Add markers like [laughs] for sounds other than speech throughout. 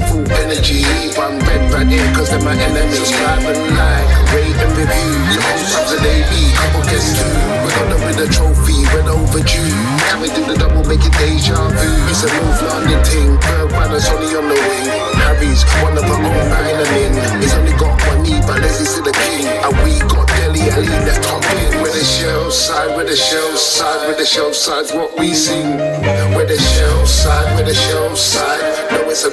full energy. One red right here, cause they're my enemies. And like, rate and review. Host comes an AB, couple guests too. We got them with a trophy, we're overdue. Can we do the double, make it deja vu? It's a North London thing, Bird Brothers only on the wing. Harry's one of our own island He's only got one knee, Ledley's still the king. And we got The Shelf Side, with the side, with the what we. With the side, with the side. It's a.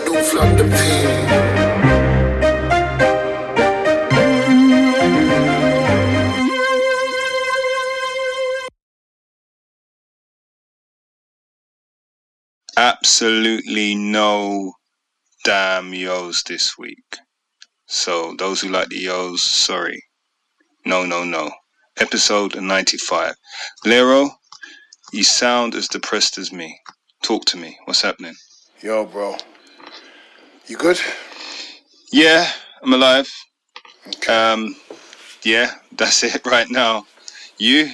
Absolutely no damn yos this week. So, those who like the yos, sorry. No, no, no. Episode 95. Lero, you sound as depressed as me. Talk to me. What's happening? Yo, bro. You good? Yeah, I'm alive. Um, yeah, that's it [laughs] right now. You?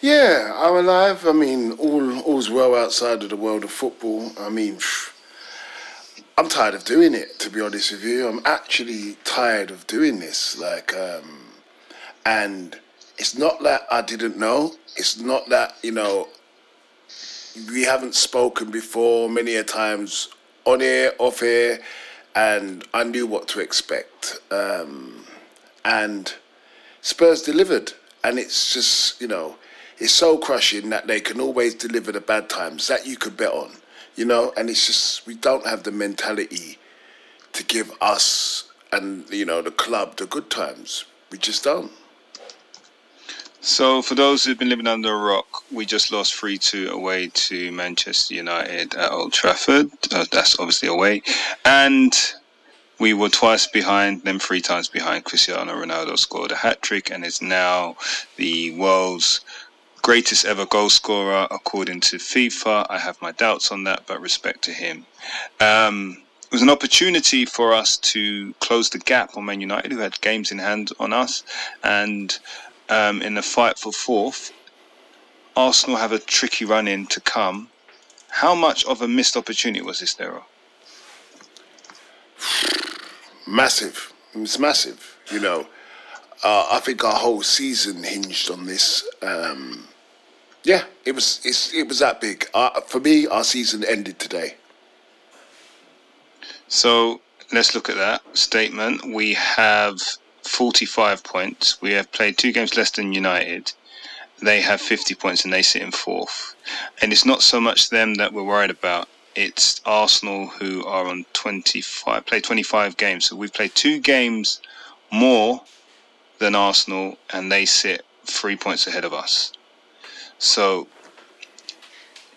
Yeah, I'm alive. I mean, all all's well outside of the world of football. I mean, I'm tired of doing it. To be honest with you, I'm actually tired of doing this. Like, um, and it's not that I didn't know. It's not that you know we haven't spoken before many a times on air, off air, and I knew what to expect. Um, and Spurs delivered, and it's just you know it's so crushing that they can always deliver the bad times that you could bet on, you know. And it's just we don't have the mentality to give us and you know the club the good times. We just don't. So, for those who've been living under a rock, we just lost 3 2 away to Manchester United at Old Trafford. Uh, that's obviously away. And we were twice behind, then three times behind. Cristiano Ronaldo scored a hat trick and is now the world's greatest ever goal scorer according to FIFA. I have my doubts on that, but respect to him. Um, it was an opportunity for us to close the gap on Man United, who had games in hand on us, and um, in the fight for fourth, Arsenal have a tricky run in to come. How much of a missed opportunity was this, Lero? Massive. It was massive. You know, uh, I think our whole season hinged on this. Um, yeah, it was. It's, it was that big. Uh, for me, our season ended today. So let's look at that statement. We have 45 points. We have played two games less than United. They have 50 points and they sit in fourth. And it's not so much them that we're worried about. It's Arsenal who are on 25, play 25 games. So we've played two games more than Arsenal and they sit three points ahead of us. So,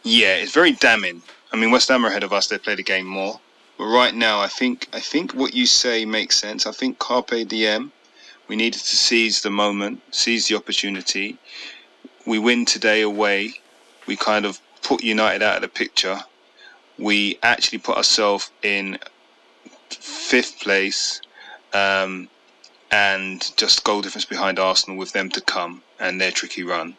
yeah, it's very damning. I mean, West Ham are ahead of us. They played a game more. But right now, I think I think what you say makes sense. I think Carpe Diem. We needed to seize the moment, seize the opportunity. We win today away. We kind of put United out of the picture. We actually put ourselves in fifth place um, and just goal difference behind Arsenal with them to come and their tricky run.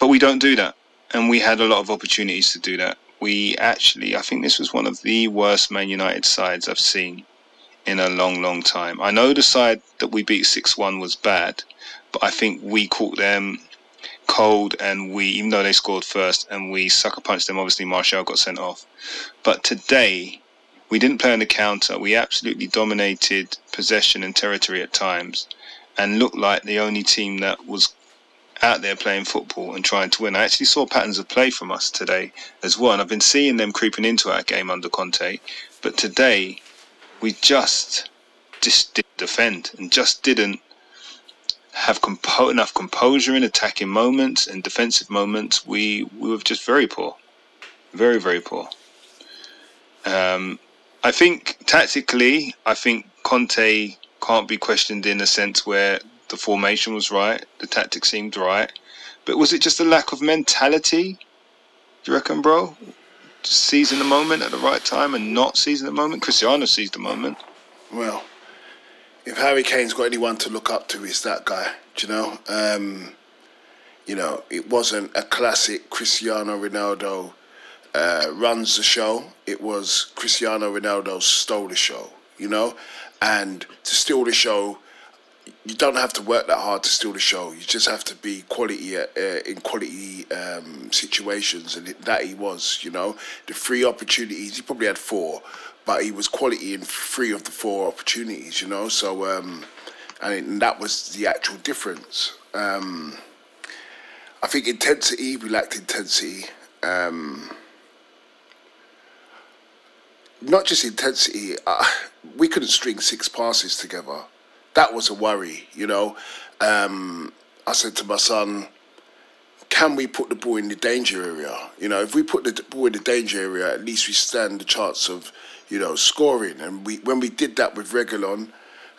But we don't do that. And we had a lot of opportunities to do that. We actually, I think this was one of the worst Man United sides I've seen in a long, long time. I know the side that we beat 6 1 was bad, but I think we caught them cold and we, even though they scored first and we sucker punched them, obviously Martial got sent off. But today, we didn't play on the counter. We absolutely dominated possession and territory at times and looked like the only team that was out there playing football and trying to win. I actually saw patterns of play from us today as well, and I've been seeing them creeping into our game under Conte. But today, we just just didn't defend and just didn't have compo- enough composure in attacking moments and defensive moments. We we were just very poor, very very poor. Um, I think tactically, I think Conte can't be questioned in a sense where the formation was right, the tactics seemed right, but was it just a lack of mentality? Do you reckon, bro? Seizing the moment at the right time and not seizing the moment. Cristiano seized the moment. Well, if Harry Kane's got anyone to look up to, it's that guy. Do you know? Um, you know, it wasn't a classic Cristiano Ronaldo uh, runs the show. It was Cristiano Ronaldo stole the show, you know, and to steal the show, you don't have to work that hard to steal the show. You just have to be quality uh, in quality um, situations, and that he was. You know, the three opportunities he probably had four, but he was quality in three of the four opportunities. You know, so um, and that was the actual difference. Um, I think intensity. We lacked intensity. Um, not just intensity. Uh, [laughs] we couldn't string six passes together. That was a worry, you know. Um, I said to my son, "Can we put the ball in the danger area? You know, if we put the ball in the danger area, at least we stand the chance of, you know, scoring." And we, when we did that with Reguilon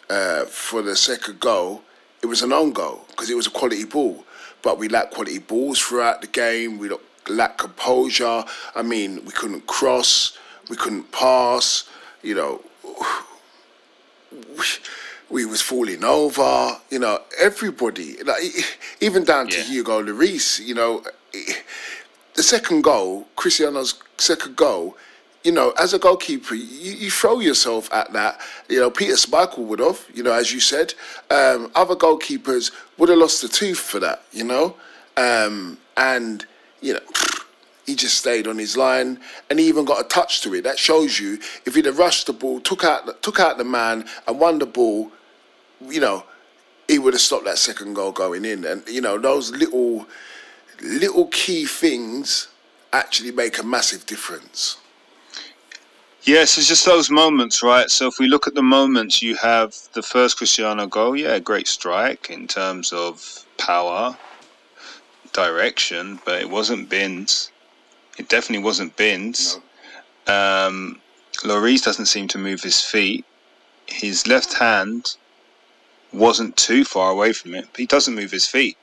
uh, for the second goal, it was an own goal because it was a quality ball. But we lacked quality balls throughout the game. We lacked composure. I mean, we couldn't cross we couldn't pass, you know, [sighs] we, was falling over, you know, everybody, like even down to yeah. Hugo Lloris, you know, the second goal, Cristiano's second goal, you know, as a goalkeeper, you, you throw yourself at that. You know, Peter Schmeichel would have, you know, as you said. Um, other goalkeepers would have lost the tooth for that, you know. Um, and, you know, he just stayed on his line and he even got a touch to it. That shows you if he'd have rushed the ball, took out took out the man and won the ball, you know, he would have stopped that second goal going in. And you know, those little little key things actually make a massive difference. Yes, it's just those moments, right? So if we look at the moments, you have the first Cristiano goal, yeah, great strike in terms of power, direction, but it wasn't Binns. It definitely wasn't Binns. No. Um, Lloris doesn't seem to move his feet. His left hand wasn't too far away from it, but he doesn't move his feet.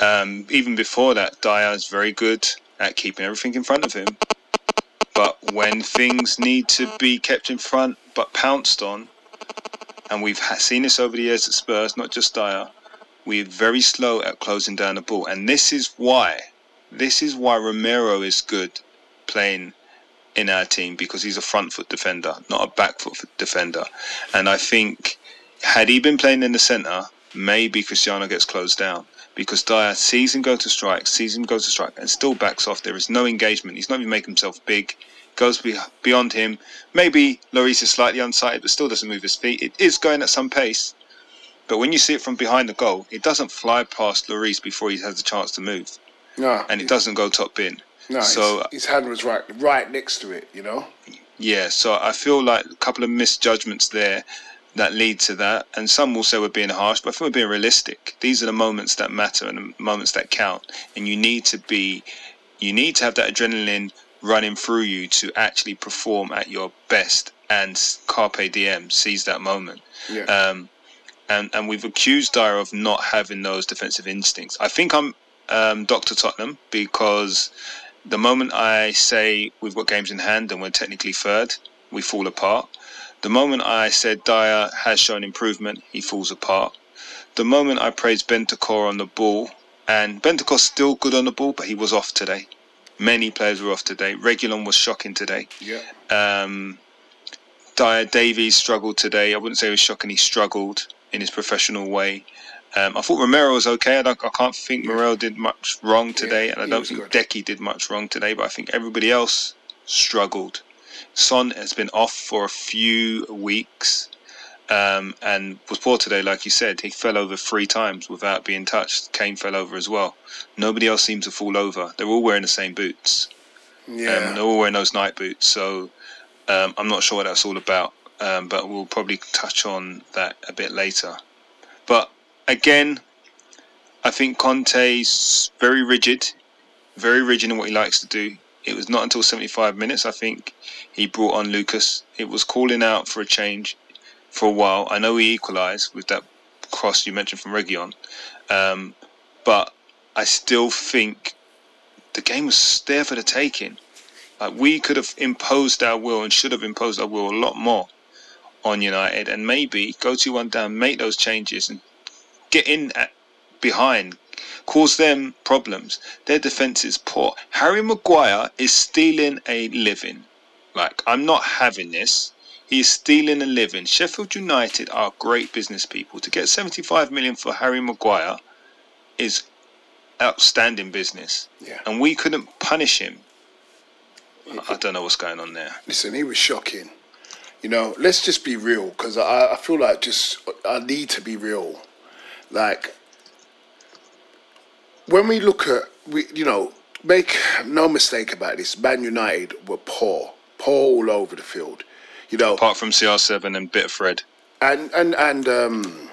Um, even before that, Dier is very good at keeping everything in front of him. But when things need to be kept in front but pounced on, and we've seen this over the years at Spurs, not just Dier, we're very slow at closing down the ball. And this is why this is why Romero is good playing in our team because he's a front foot defender, not a back foot defender. And I think had he been playing in the centre, maybe Cristiano gets closed down because Dier sees him go to strike, sees him go to strike, and still backs off. There is no engagement. He's not even making himself big. Goes beyond him. Maybe Lloris is slightly unsighted, but still doesn't move his feet. It is going at some pace. But when you see it from behind the goal, it doesn't fly past Lloris before he has a chance to move. No. And it doesn't go top bin. No, so his, his, hand was right right next to it, you know? Yeah, so I feel like a couple of misjudgments there that lead to that. And some will say we're being harsh, but I think we're being realistic. These are the moments that matter and the moments that count. And you need to be, you need to have that adrenaline running through you to actually perform at your best. And Carpe Diem seize that moment. Yeah. Um, and, and we've accused Dier of not having those defensive instincts. I think I'm um, Dr. Tottenham because the moment I say we've got games in hand and we're technically third, we fall apart. The moment I said Dier has shown improvement, he falls apart. The moment I praise Bentancur on the ball, and Bentancur's still good on the ball, but he was off today. Many players were off today. Reguilon was shocking today. Yeah. Um, Dier Davies struggled today. I wouldn't say he was shocking. He struggled in his professional way. Um, I thought Romero was okay. I, don't, I can't think Morel did much wrong today, yeah, and I don't think good. Decky did much wrong today. But I think everybody else struggled. Son has been off for a few weeks um, and was poor today, like you said. He fell over three times without being touched. Kane fell over as well. Nobody else seemed to fall over. They're all wearing the same boots. Yeah. Um, they're all wearing those Nike boots. So um, I'm not sure what that's all about. Um, but we'll probably touch on that a bit later. But again, I think Conte's very rigid, very rigid in what he likes to do. It was not until 75 minutes, I think, he brought on Lucas. It was calling out for a change for a while. I know he equalised with that cross you mentioned from Reguilon, um, but I still think the game was there for the taking. Like we could have imposed our will and should have imposed our will a lot more on United, and maybe go to one down, make those changes, and get in at, behind, cause them problems. Their defense is poor. Harry Maguire is stealing a living. Like, I'm not having this. He's stealing a living. Sheffield United are great business people. To get 75 million for Harry Maguire is outstanding business. Yeah. And we couldn't punish him. I don't know what's going on there. Listen, he was shocking. You know, let's just be real because I, I feel like just I need to be real. Like when we look at we, you know, make no mistake about this. Man United were poor, poor all over the field. You know, Apart from CR7 and Bit of Fred. and and and um,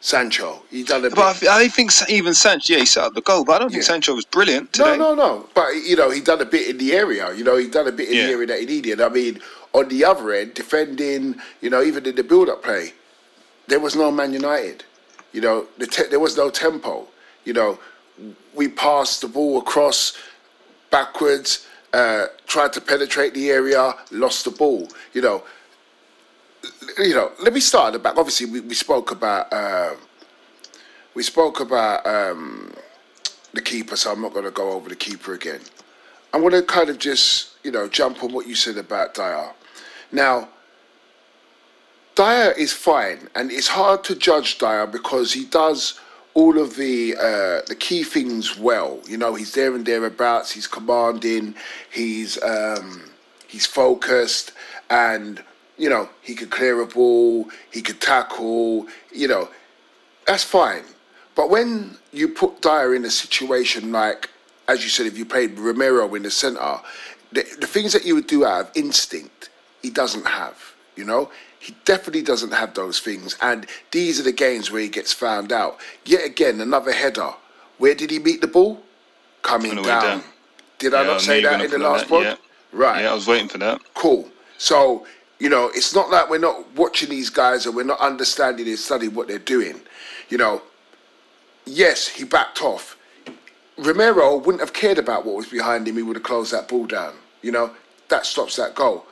Sancho, he done a bit. But I, I think even Sancho, yeah, he set up the goal, but I don't think Yeah. Sancho was brilliant No, no, no. But you know, he done a bit in the area. You know, he done a bit in Yeah. the area that he needed. I mean, on the other end, defending. You know, even in the build-up play, there was no Man United. You know, the te- there was no tempo. You know, we passed the ball across, backwards, uh, tried to penetrate the area, lost the ball. You know, you know. Let me start at the back. Obviously, we, we spoke about. Uh, we spoke about. Um, the keeper, so I'm not going to go over the keeper again. I'm going to kind of just, you know, jump on what you said about Dier. Now, Dier is fine, and it's hard to judge Dier because he does all of the uh, the key things well. You know, he's there and thereabouts. He's commanding. He's um, he's focused, and you know he could clear a ball. He could tackle. You know, that's fine. But when you put Dier in a situation like, as you said, if you played Romero in the centre, the, the things that you would do out of instinct, he doesn't have. You know, he definitely doesn't have those things. And these are the games where he gets found out. Yet again, another header. Where did he meet the ball? Coming down. down. Did I not I say knew you were that in the last that, pod? yeah. Right Yeah, I was waiting for that. cool. So, you know, it's not like we're not watching these guys and we're not understanding and studying what they're doing. You know, yes, he backed off. Romero wouldn't have cared about what was behind him. He would have closed that ball down. You know, that stops that goal.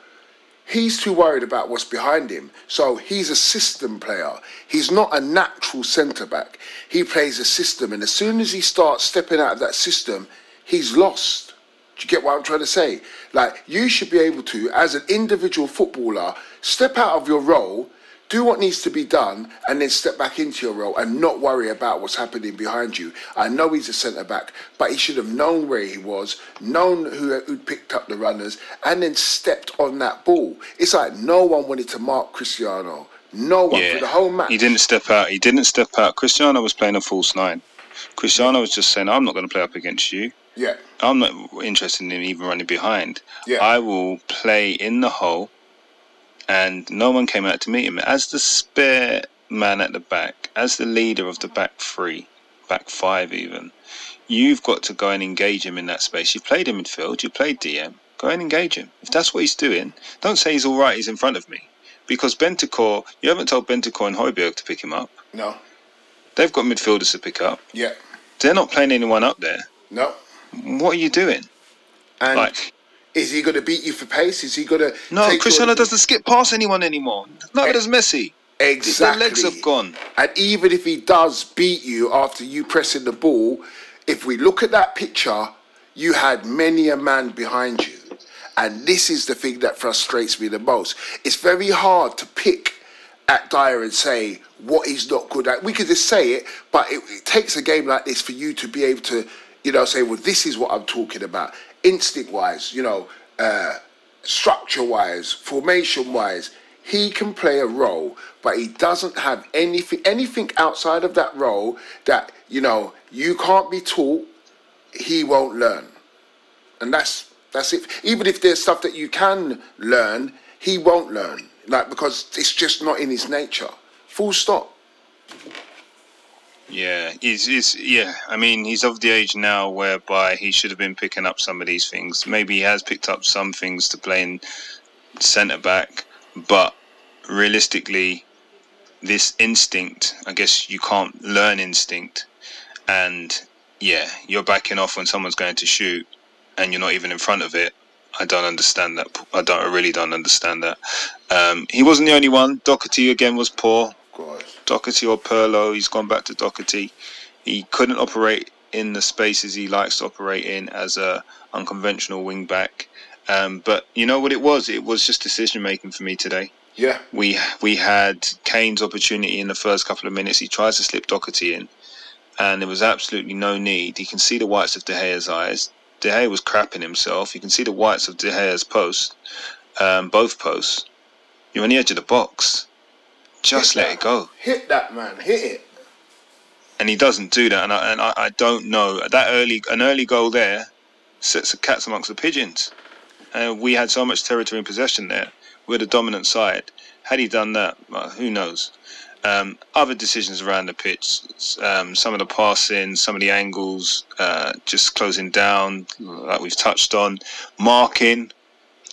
He's too worried about what's behind him. So he's a system player. He's not a natural centre back. He plays a system. And as soon as he starts stepping out of that system, he's lost. Do you get what I'm trying to say? Like, you should be able to, as an individual footballer, step out of your role, do what needs to be done, and then step back into your role and not worry about what's happening behind you. I know he's a centre back, but he should have known where he was, known who who'd picked up the runners, and then stepped on that ball. It's like no one wanted to mark Cristiano. No one for the whole match. He didn't step out. He didn't step out. Cristiano was playing a false nine. Cristiano was just saying, I'm not going to play up against you. Yeah, I'm not interested in even running behind. Yeah. I will play in the hole, and no one came out to meet him. As the spare man at the back, as the leader of the back three, back five even, you've got to go and engage him in that space. You played him midfield, you played DM. Go and engage him. If that's what he's doing, don't say he's all right, he's in front of me. Because Bentancur, you haven't told Bentancur and Højbjerg to pick him up. no, They've got midfielders to pick up. yeah, They're not playing anyone up there. no. What are you doing? And Like, is he going to beat you for pace? Is he going to? No, Cristiano doesn't skip past anyone anymore. Neither eh, does Messi. Exactly. The legs have gone. And even if he does beat you after you pressing the ball, if we look at that picture, you had many a man behind you. And this is the thing that frustrates me the most. It's very hard to pick at Dier and say what he's not good at. We could just say it, but it, it takes a game like this for you to be able to, you know, say, well, this is what I'm talking about. Instinct wise, you know, uh, structure wise, formation wise, he can play a role, but he doesn't have anything anything outside of that role that, you know, you can't be taught, he won't learn. And that's that's it. Even if there's stuff that you can learn, he won't learn. Like because it's just not in his nature. Full stop. Yeah, he's, he's yeah. I mean, he's of the age now whereby he should have been picking up some of these things. Maybe he has picked up some things to play in centre back, but realistically, this instinct. I guess you can't learn instinct, and yeah, you're backing off when someone's going to shoot, and you're not even in front of it. I don't understand that. I don't. I really don't understand that. Um, he wasn't the only one. Doherty again was poor. Doherty or Perlo. He's gone back to Doherty. He couldn't operate in the spaces he likes to operate in as a unconventional wing back. Um, but you know what it was? It was just decision making for me today. Yeah. We we had Kane's opportunity in the first couple of minutes. He tries to slip Doherty in, and there was absolutely no need. You can see the whites of De Gea's eyes. De Gea was crapping himself. You can see the whites of De Gea's post, um, both posts. You're on the edge of the box. Just Hit let that. it go. Hit that man. Hit it. and he doesn't do that. And I, and I, I don't know that early an early goal there sets the cats amongst the pigeons. And we had so much territory in possession there. We're the dominant side. Had he done that, well, who knows? Um, other decisions around the pitch, um, some of the passing, some of the angles, uh, just closing down, like we've touched on, marking,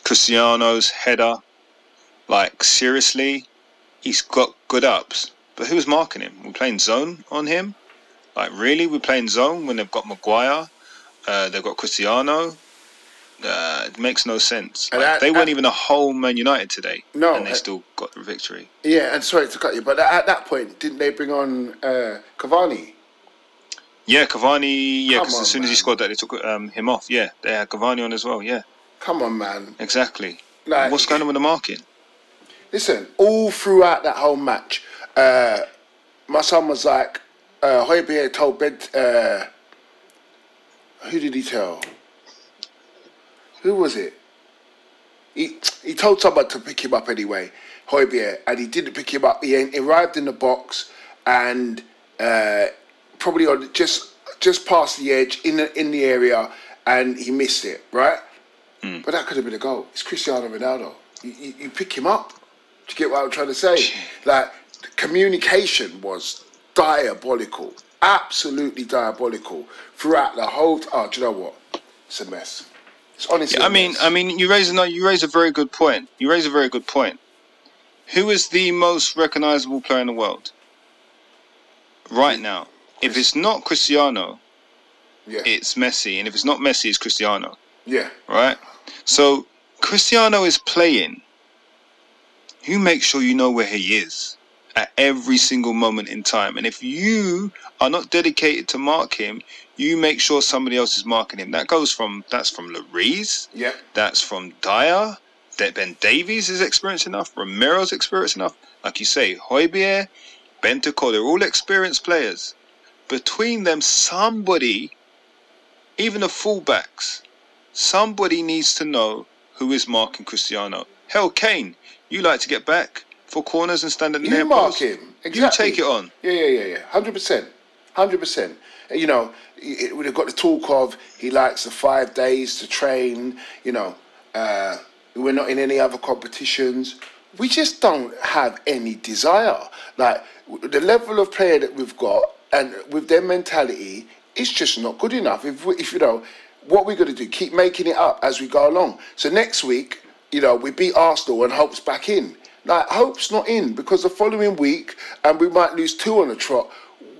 Cristiano's header. Like seriously, he's got good ups, but who's marking him? We're playing zone on him. Like really, we're playing zone when they've got Maguire, uh, they've got Cristiano. Uh, it makes no sense. Like, that- they weren't that- even a whole Man United today, No, and they uh, still got the victory. Yeah, and sorry to cut you, but at that point, didn't they bring on uh, Cavani? Yeah, Cavani. Yeah, because as soon as he scored that, they took um, him off. Yeah, they had Cavani on as well. Yeah, Come on, man. exactly. Like, What's going on with the marking? Listen, all throughout that whole match, uh, my son was like, uh, Højbjerg told Ben, uh, who did he tell? Who was it? He, he told someone to pick him up anyway, Højbjerg, and he didn't pick him up. He arrived in the box and uh, probably on just just past the edge in the in the area, and he missed it. Right, but that could have been a goal. It's Cristiano Ronaldo. You, you, you pick him up. Do you get what I'm trying to say? Like communication was diabolical, absolutely diabolical throughout the whole. Oh, do you know what? It's a mess. It's honestly. Yeah, I mean, mess. I mean, you raise a you raise a very good point. You raise a very good point. Who is the most recognizable player in the world right now? If it's not Cristiano, yeah, it's Messi, and if it's not Messi, it's Cristiano. yeah, right? So Cristiano is playing. You make sure you know where he is at every single moment in time. And if you are not dedicated to mark him, you make sure somebody else is marking him. That goes from that's from Lloris, yeah. that's from Dier, that Ben Davies is experienced enough, Romero's experienced enough. Like you say, Højbjerg, Bentancur, they're all experienced players. Between them, somebody, even the fullbacks, somebody needs to know who is marking Cristiano. Hell, Kane, you like to get back for corners and stand at the You near mark post. him. You take it on. Yeah, yeah, yeah, yeah. Hundred percent, hundred percent. You know, it, we've got the talk of he likes the five days to train. You know, uh, we're not in any other competitions. We just don't have any desire. Like the level of player that we've got, and with their mentality, it's just not good enough. If we, if you know, what we're going to do, keep making it up as we go along. So next week, you know, we beat Arsenal and Hope's back in. Like Hope's not in because the following week, and we might lose two on the trot.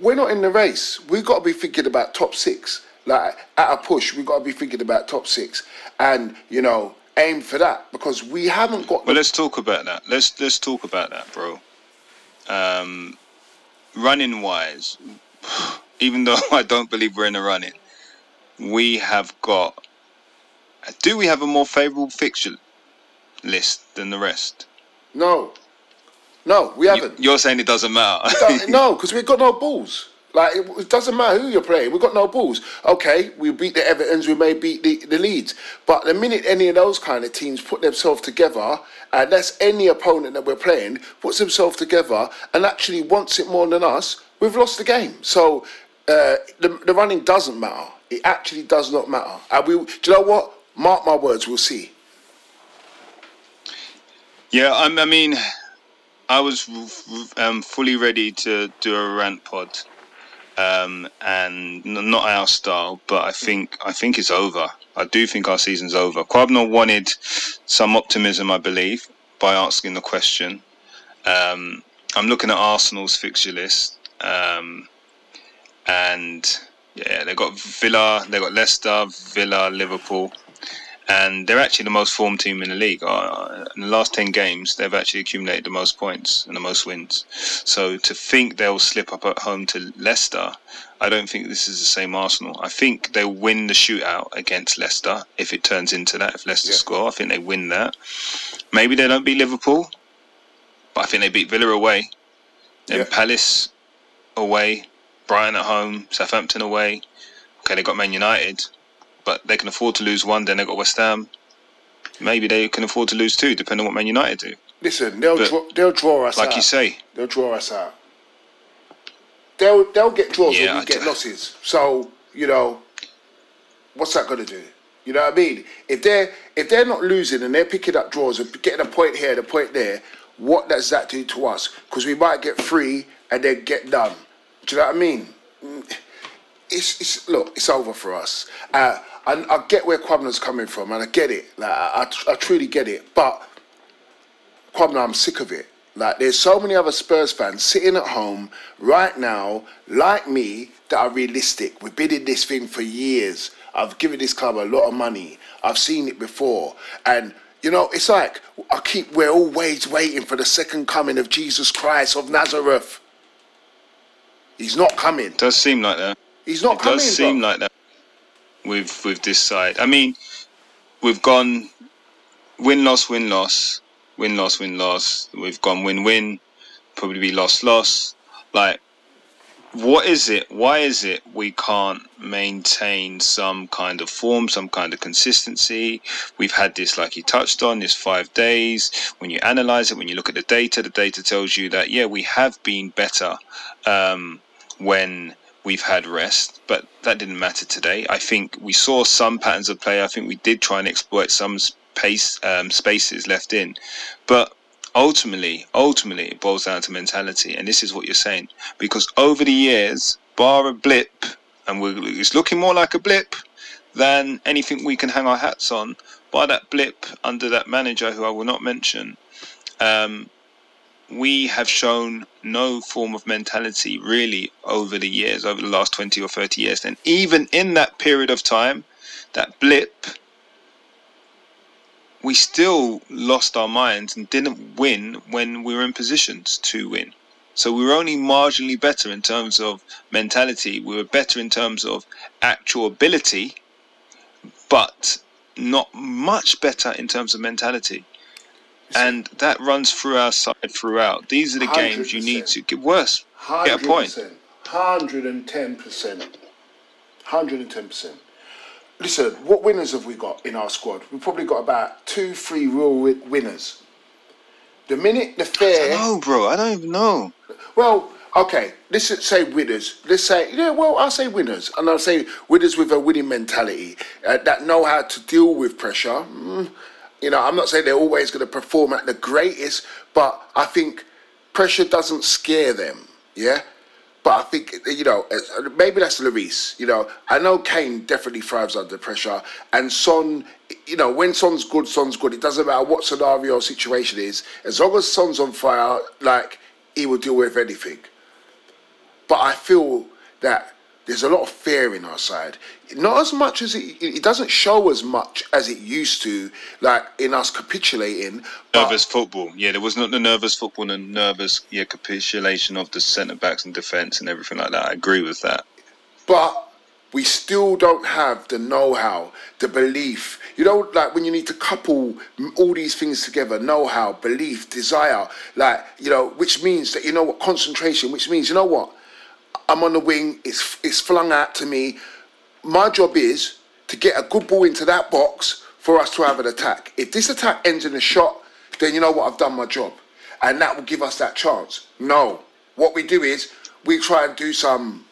We're not in the race. We've got to be thinking about top six. Like at a push, we've got to be thinking about top six, and you know, aim for that because we haven't got. Well, let's talk about that. Let's let's talk about that, bro. Um, running wise, [sighs] even though [laughs] I don't believe we're in a running, we have got. Do we have a more favourable fixture list than the rest? no, no, we haven't. You, are saying it doesn't matter. [laughs] No, because we've got no balls. Like it, it doesn't matter who you're playing, we've got no balls. Okay, we beat the Evertons, we may beat the, the Leeds, but the minute any of those kind of teams put themselves together, and that's any opponent that we're playing puts themselves together and actually wants it more than us, we've lost the game. So uh, the the running doesn't matter. It actually does not matter. And we, do you know what? Mark my words, we'll see. Yeah, I'm, I mean, I was um, fully ready to do a rant pod, um, and not our style, but I think I think it's over. I do think our season's over. Kwabna wanted some optimism, I believe, by asking the question. Um, I'm looking at Arsenal's fixture list, um, and yeah, they got Villa, they got Leicester, Villa, Liverpool, and they're actually the most formed team in the league. Uh, in the last ten games, they've actually accumulated the most points and the most wins. So to think they'll slip up at home to Leicester, I don't think this is the same Arsenal. I think they'll win the shootout against Leicester if it turns into that. If Leicester yeah. score, I think they win that. Maybe they don't beat Liverpool, but I think they beat Villa away. Then yeah. Palace away, Brighton at home, Southampton away. Okay, they got Man United but they can afford to lose one. Then they got West Ham. Maybe they can afford to lose two, depending on what Man United do. Listen, they'll draw, they'll draw us like out. Like you say, they'll draw us out. They'll they'll get draws yeah, when we get losses. So you know, what's that going to do? You know what I mean? If they're if they're not losing and they're picking up draws and getting a point here, and a point there, what does that do to us? Because we might get free and then get done. Do you know what I mean? Mm, it's, it's look, it's over for us. Uh, I, I get where Kwabna's coming from, and I get it. Like I, I truly get it. But Kwabna, I'm sick of it. Like there's so many other Spurs fans sitting at home right now, like me, that are realistic. We've been in this thing for years. I've given this club a lot of money. I've seen it before, and you know, it's like I keep. We're always waiting for the second coming of Jesus Christ of Nazareth. He's not coming. It does seem like that. He's not it coming. Does seem bro. like that with with this side. I mean, we've gone win loss win loss win loss win loss. We've gone win win, probably be loss loss. Like, what is it? Why is it we can't maintain some kind of form, some kind of consistency? We've had this, like you touched on, this five days. When you analyze it, when you look at the data, the data tells you that yeah, we have been better um, when we've had rest, but that didn't matter today. I think we saw some patterns of play. I think we did try and exploit some space um, spaces left in, but ultimately, ultimately, it boils down to mentality, and this is what you're saying. Because over the years, bar a blip, and it's looking more like a blip than anything we can hang our hats on. By that blip under that manager, who I will not mention, um, we have shown no form of mentality really over the years, over the last 20 or 30 years. And even in that period of time, that blip, we still lost our minds and didn't win when we were in positions to win. So we were only marginally better in terms of mentality. We were better in terms of actual ability, but not much better in terms of mentality and that runs through our side throughout. These are the 100%. games you need to get worse. Get a point. Hundred and ten percent. Hundred and ten percent. Listen, what winners have we got in our squad? We've probably got about two, three real winners. The minute the fair. No, bro. I don't even know. Well, okay. Let's say winners. Let's say yeah. Well, I'll say winners, and I'll say winners with a winning mentality uh, that know how to deal with pressure. Mm, you know, I'm not saying they're always going to perform at the greatest, but I think pressure doesn't scare them. Yeah. But I think, you know, maybe that's Lloris. You know, I know Kane definitely thrives under pressure. And Son, you know, when Son's good, Son's good. It doesn't matter what scenario or situation is. As long as Son's on fire, like, he will deal with anything. But I feel that there's a lot of fear in our side. Not as much as it, it doesn't show as much as it used to, like in us capitulating. Nervous football, yeah. There was not the nervous football and nervous, yeah, capitulation of the centre backs and defence and everything like that. I agree with that. But we still don't have the know-how, the belief. You know, like when you need to couple all these things together: know-how, belief, desire. Like you know, which means that you know what concentration. Which means you know what I'm on the wing. It's it's flung out to me. My job is to get a good ball into that box for us to have an attack. If this attack ends in a shot, then you know what I've done my job, and that will give us that chance. No, what we do is we try and do some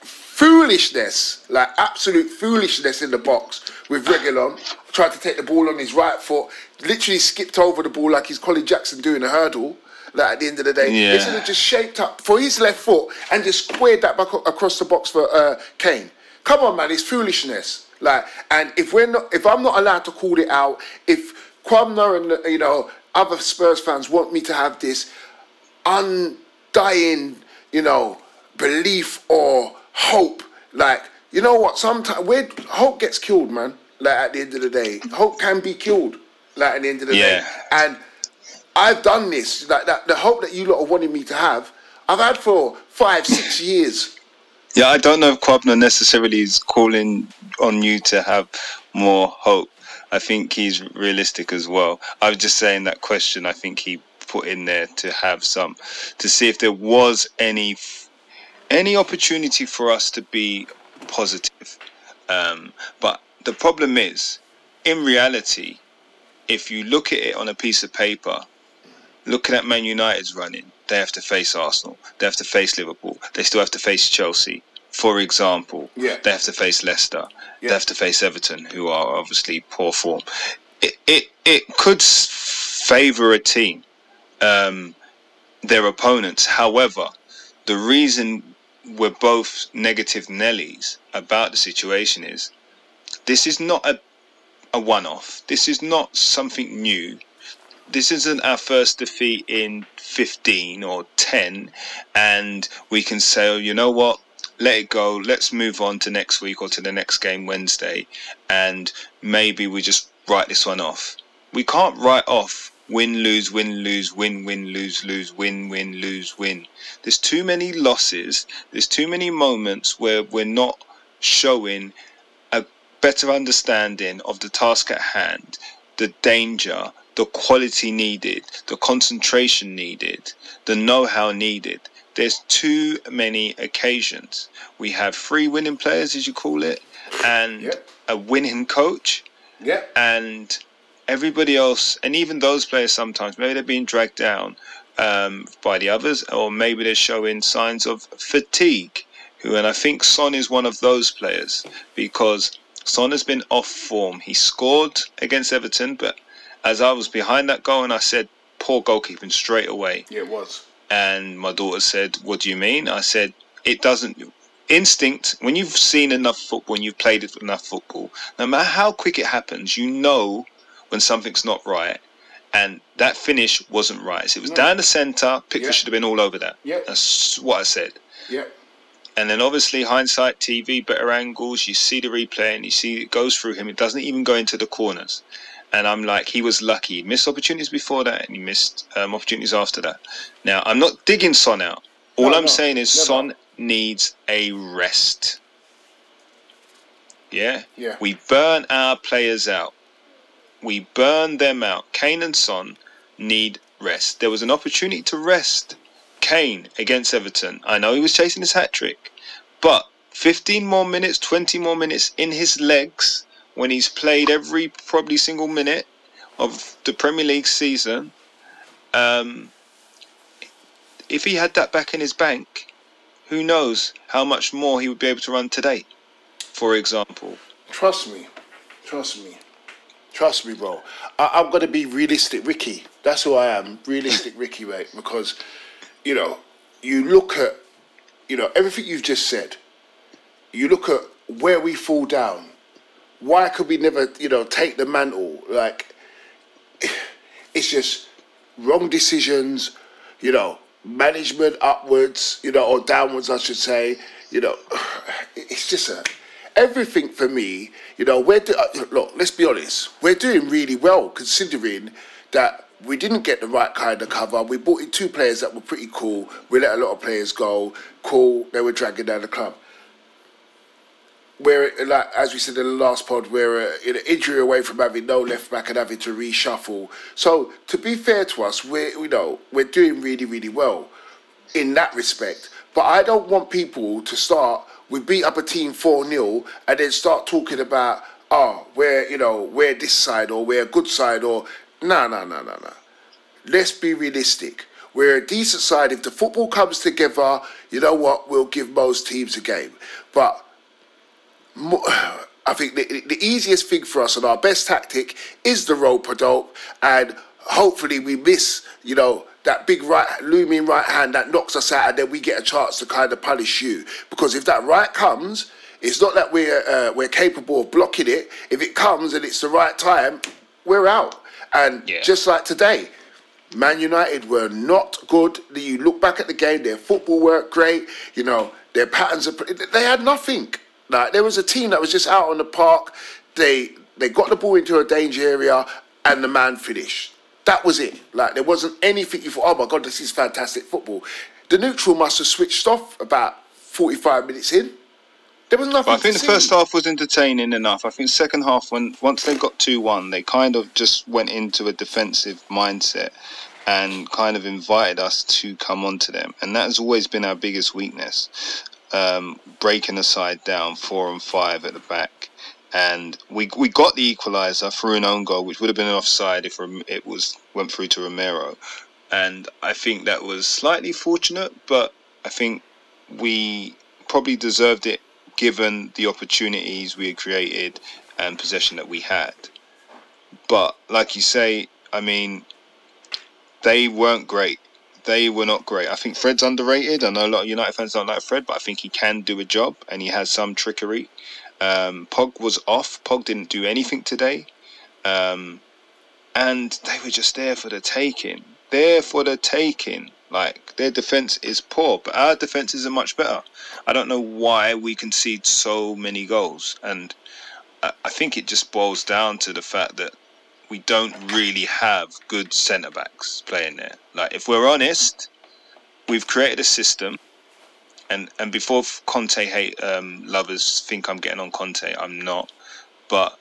foolishness, like absolute foolishness in the box with Reguilón. Tried to take the ball on his right foot, literally skipped over the ball like he's Colin Jackson doing a hurdle like at the end of the day. Yeah. Should have just shaped up for his left foot and just squared that back across the box for uh, Kane. Come on, man, it's foolishness. Like, and if we're not, if I'm not allowed to call it out, if Kwabna and you know other Spurs fans want me to have this undying, you know, belief or hope, like you know what, sometimes where hope gets killed, man. Like at the end of the day, hope can be killed. Like at the end of the Yeah. day, and I've done this. Like that, the hope that you lot have wanted me to have, I've had for five, six years. Yeah, I don't know if Kwabna necessarily is calling on you to have more hope. I think he's realistic as well. I was just saying that question. I think he put in there to have some, to see if there was any any opportunity for us to be positive. Um, but the problem is, in reality, if you look at it on a piece of paper, looking at Man United's running, they have to face Arsenal, they have to face Liverpool, they still have to face Chelsea. For example, Yeah. they have to face Leicester, Yeah. they have to face Everton, who are obviously poor form. It it, it could favour a team, um, their opponents. However, the reason we're both negative Nellies about the situation is this is not a a one off. This is not something new. This isn't our first defeat in 15 or 10, and we can say, oh, you know what, let it go, let's move on to next week or to the next game Wednesday, and maybe we just write this one off. We can't write off win, lose, win, lose, win, win, lose, lose, win, win, lose, win. There's too many losses, there's too many moments where we're not showing a better understanding of the task at hand, the danger, the quality needed, the concentration needed, the know how needed. There's too many occasions. We have three winning players, as you call it, and Yep. a winning coach, Yeah, and everybody else, and even those players sometimes, maybe they're being dragged down um, by the others, or maybe they're showing signs of fatigue. Who, and I think Son is one of those players because Son has been off form. He scored against Everton, but as I was behind that goal, and I said, poor goalkeeping straight away. yeah, it was. And my daughter said, What do you mean? I said, It doesn't. Instinct, when you've seen enough football and you've played enough football, no matter how quick it happens, you know when something's not right. And that finish wasn't right. So it was No. down the centre. Pickford Yeah. should have been all over that. Yeah. That's what I said. Yeah, And then obviously hindsight TV, better angles, you see the replay and you see it goes through him. It doesn't even go into the corners. And I'm like, he was lucky. He missed opportunities before that and he missed um, opportunities after that. Now, I'm not digging Son out. All No, I'm no, saying is never. Son needs a rest. Yeah? Yeah. We burn our players out. We burn them out. Kane and Son need rest. There was an opportunity to rest Kane against Everton. I know he was chasing his hat trick, but 15 more minutes, 20 more minutes in his legs when he's played every probably single minute of the Premier League season. Um, if he had that back in his bank, who knows how much more he would be able to run today, for example. Trust me. Trust me. Trust me, bro. I, I'm gonna be realistic, Ricky. That's who I am, realistic, [laughs] Ricky, mate. Because, you know, you look at, you know, everything you've just said. You look at where we fall down. Why could we never, you know, take the mantle? Like, it's just wrong decisions. You know, management upwards, you know, or downwards, I should say. You know, [sighs] it's just a everything for me. You know, we're do- uh, look. Let's be honest. We're doing really well considering that we didn't get the right kind of cover. We brought in two players that were pretty cool. We let a lot of players go. Cool. They were dragging down the club. We're like as we said in the last pod, we're uh, an injury away from having no left back and having to reshuffle. So to be fair to us, we're you know we're doing really really well in that respect. But I don't want people to start. We beat up a team four 0 and then start talking about oh we're you know we're this side or we're a good side or no no no no no. Let's be realistic. We're a decent side. If the football comes together, you know what? We'll give most teams a game. But I think the, the easiest thing for us and our best tactic is the rope a dope, and hopefully we miss, you know, that big right looming right hand that knocks us out, and then we get a chance to kind of punish you. Because if that right comes, it's not that we're uh, we're capable of blocking it. If it comes and it's the right time, we're out. And Yeah. just like today, Man United were not good. You look back at the game; their football weren't great. You know, their patterns. Are, they had nothing. Like there was a team that was just out on the park. They they got the ball into a danger area, and the man finished. That was it. Like there wasn't anything you thought, oh my god, this is fantastic football. The neutral must have switched off about 45 minutes in. There was nothing. But I think the see. first half was entertaining enough. I think second half, when once they got two one, they kind of just went into a defensive mindset and kind of invited us to come onto them, and that has always been our biggest weakness. Um, breaking the side down, four and five at the back, and we we got the equaliser through an own goal, which would have been an offside if it was went through to Romero, and I think that was slightly fortunate, but I think we probably deserved it given the opportunities we had created and possession that we had. But like you say, I mean, they weren't great. They were not great. I think Fred's underrated. I know a lot of United fans don't like Fred, but I think he can do a job and he has some trickery. Um, Pog was off. Pog didn't do anything today. Um, and they were just there for the taking. There for the taking. Like their defense is poor, but our defenses are much better. I don't know why we concede so many goals, and I, I think it just boils down to the fact that we don't really have good centre backs playing there. Like if we're honest, we've created a system, and and before Conte hate um, lovers think I'm getting on Conte, I'm not, but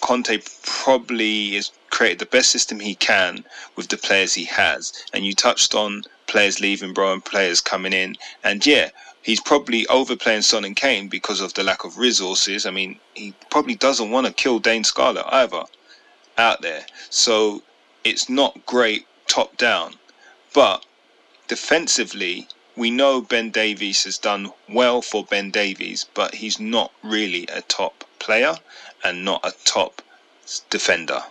Conte probably has created the best system he can with the players he has. And you touched on players leaving, bro, and players coming in. And yeah, he's probably overplaying Son and Kane because of the lack of resources. I mean, he probably doesn't want to kill Dane Scarlett either out there. So it's not great top down. But defensively, we know Ben Davies has done well for Ben Davies, but he's not really a top player and not a top defender,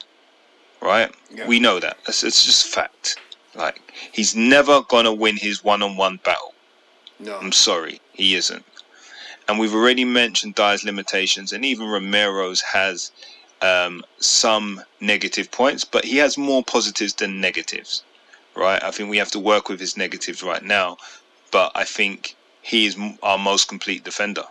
right? Yeah. We know that. It's, it's just fact. Like he's never gonna win his one-on-one battle. No. I'm sorry, he isn't. And we've already mentioned Dier's limitations, and even Romero's has um, some negative points, but he has more positives than negatives, right? I think we have to work with his negatives right now, but I think he is our most complete defender.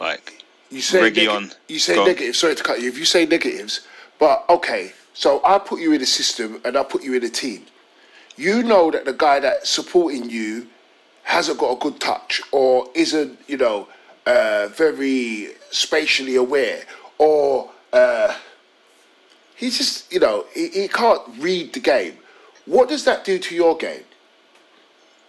Like, You say Reguilon, neg- you say negative. Sorry to cut you. If you say negatives, but okay. So I put you in a system and I put you in a team. You know that the guy that's supporting you hasn't got a good touch or isn't, you know, uh, very spatially aware or uh, he's just, you know, he, he can't read the game. What does that do to your game?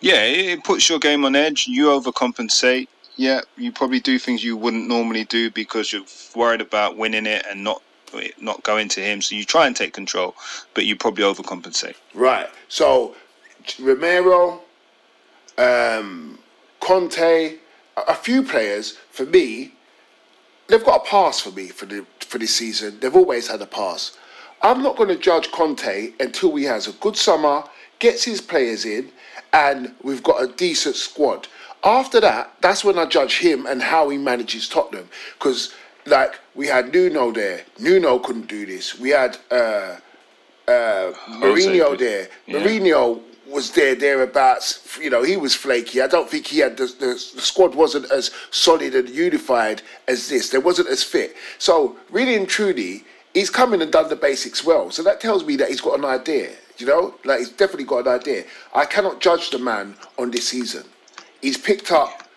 yeah, it, puts your game on edge. You overcompensate. Yeah, you probably do things you wouldn't normally do because you're worried about winning it and not not going to him. So you try and take control, but you probably overcompensate. Right. So Romero, um, Conte, a few players for me, they've got a pass for me for the for this season. They've always had a pass. I'm not going to judge Conte until he has a good summer, gets his players in, and we've got a decent squad. After that, that's when I judge him and how he manages Tottenham. Because like we had Nuno there, Nuno couldn't do this. We had uh, uh, Mourinho there. yeah. Mourinho was there thereabouts. You know, he was flaky. I don't think he had the, the, the squad wasn't as solid and unified as this. There wasn't as fit. So really and truly, he's come in and done the basics well. So that tells me that he's got an idea. You know, like he's definitely got an idea. I cannot judge the man on this season. He's picked up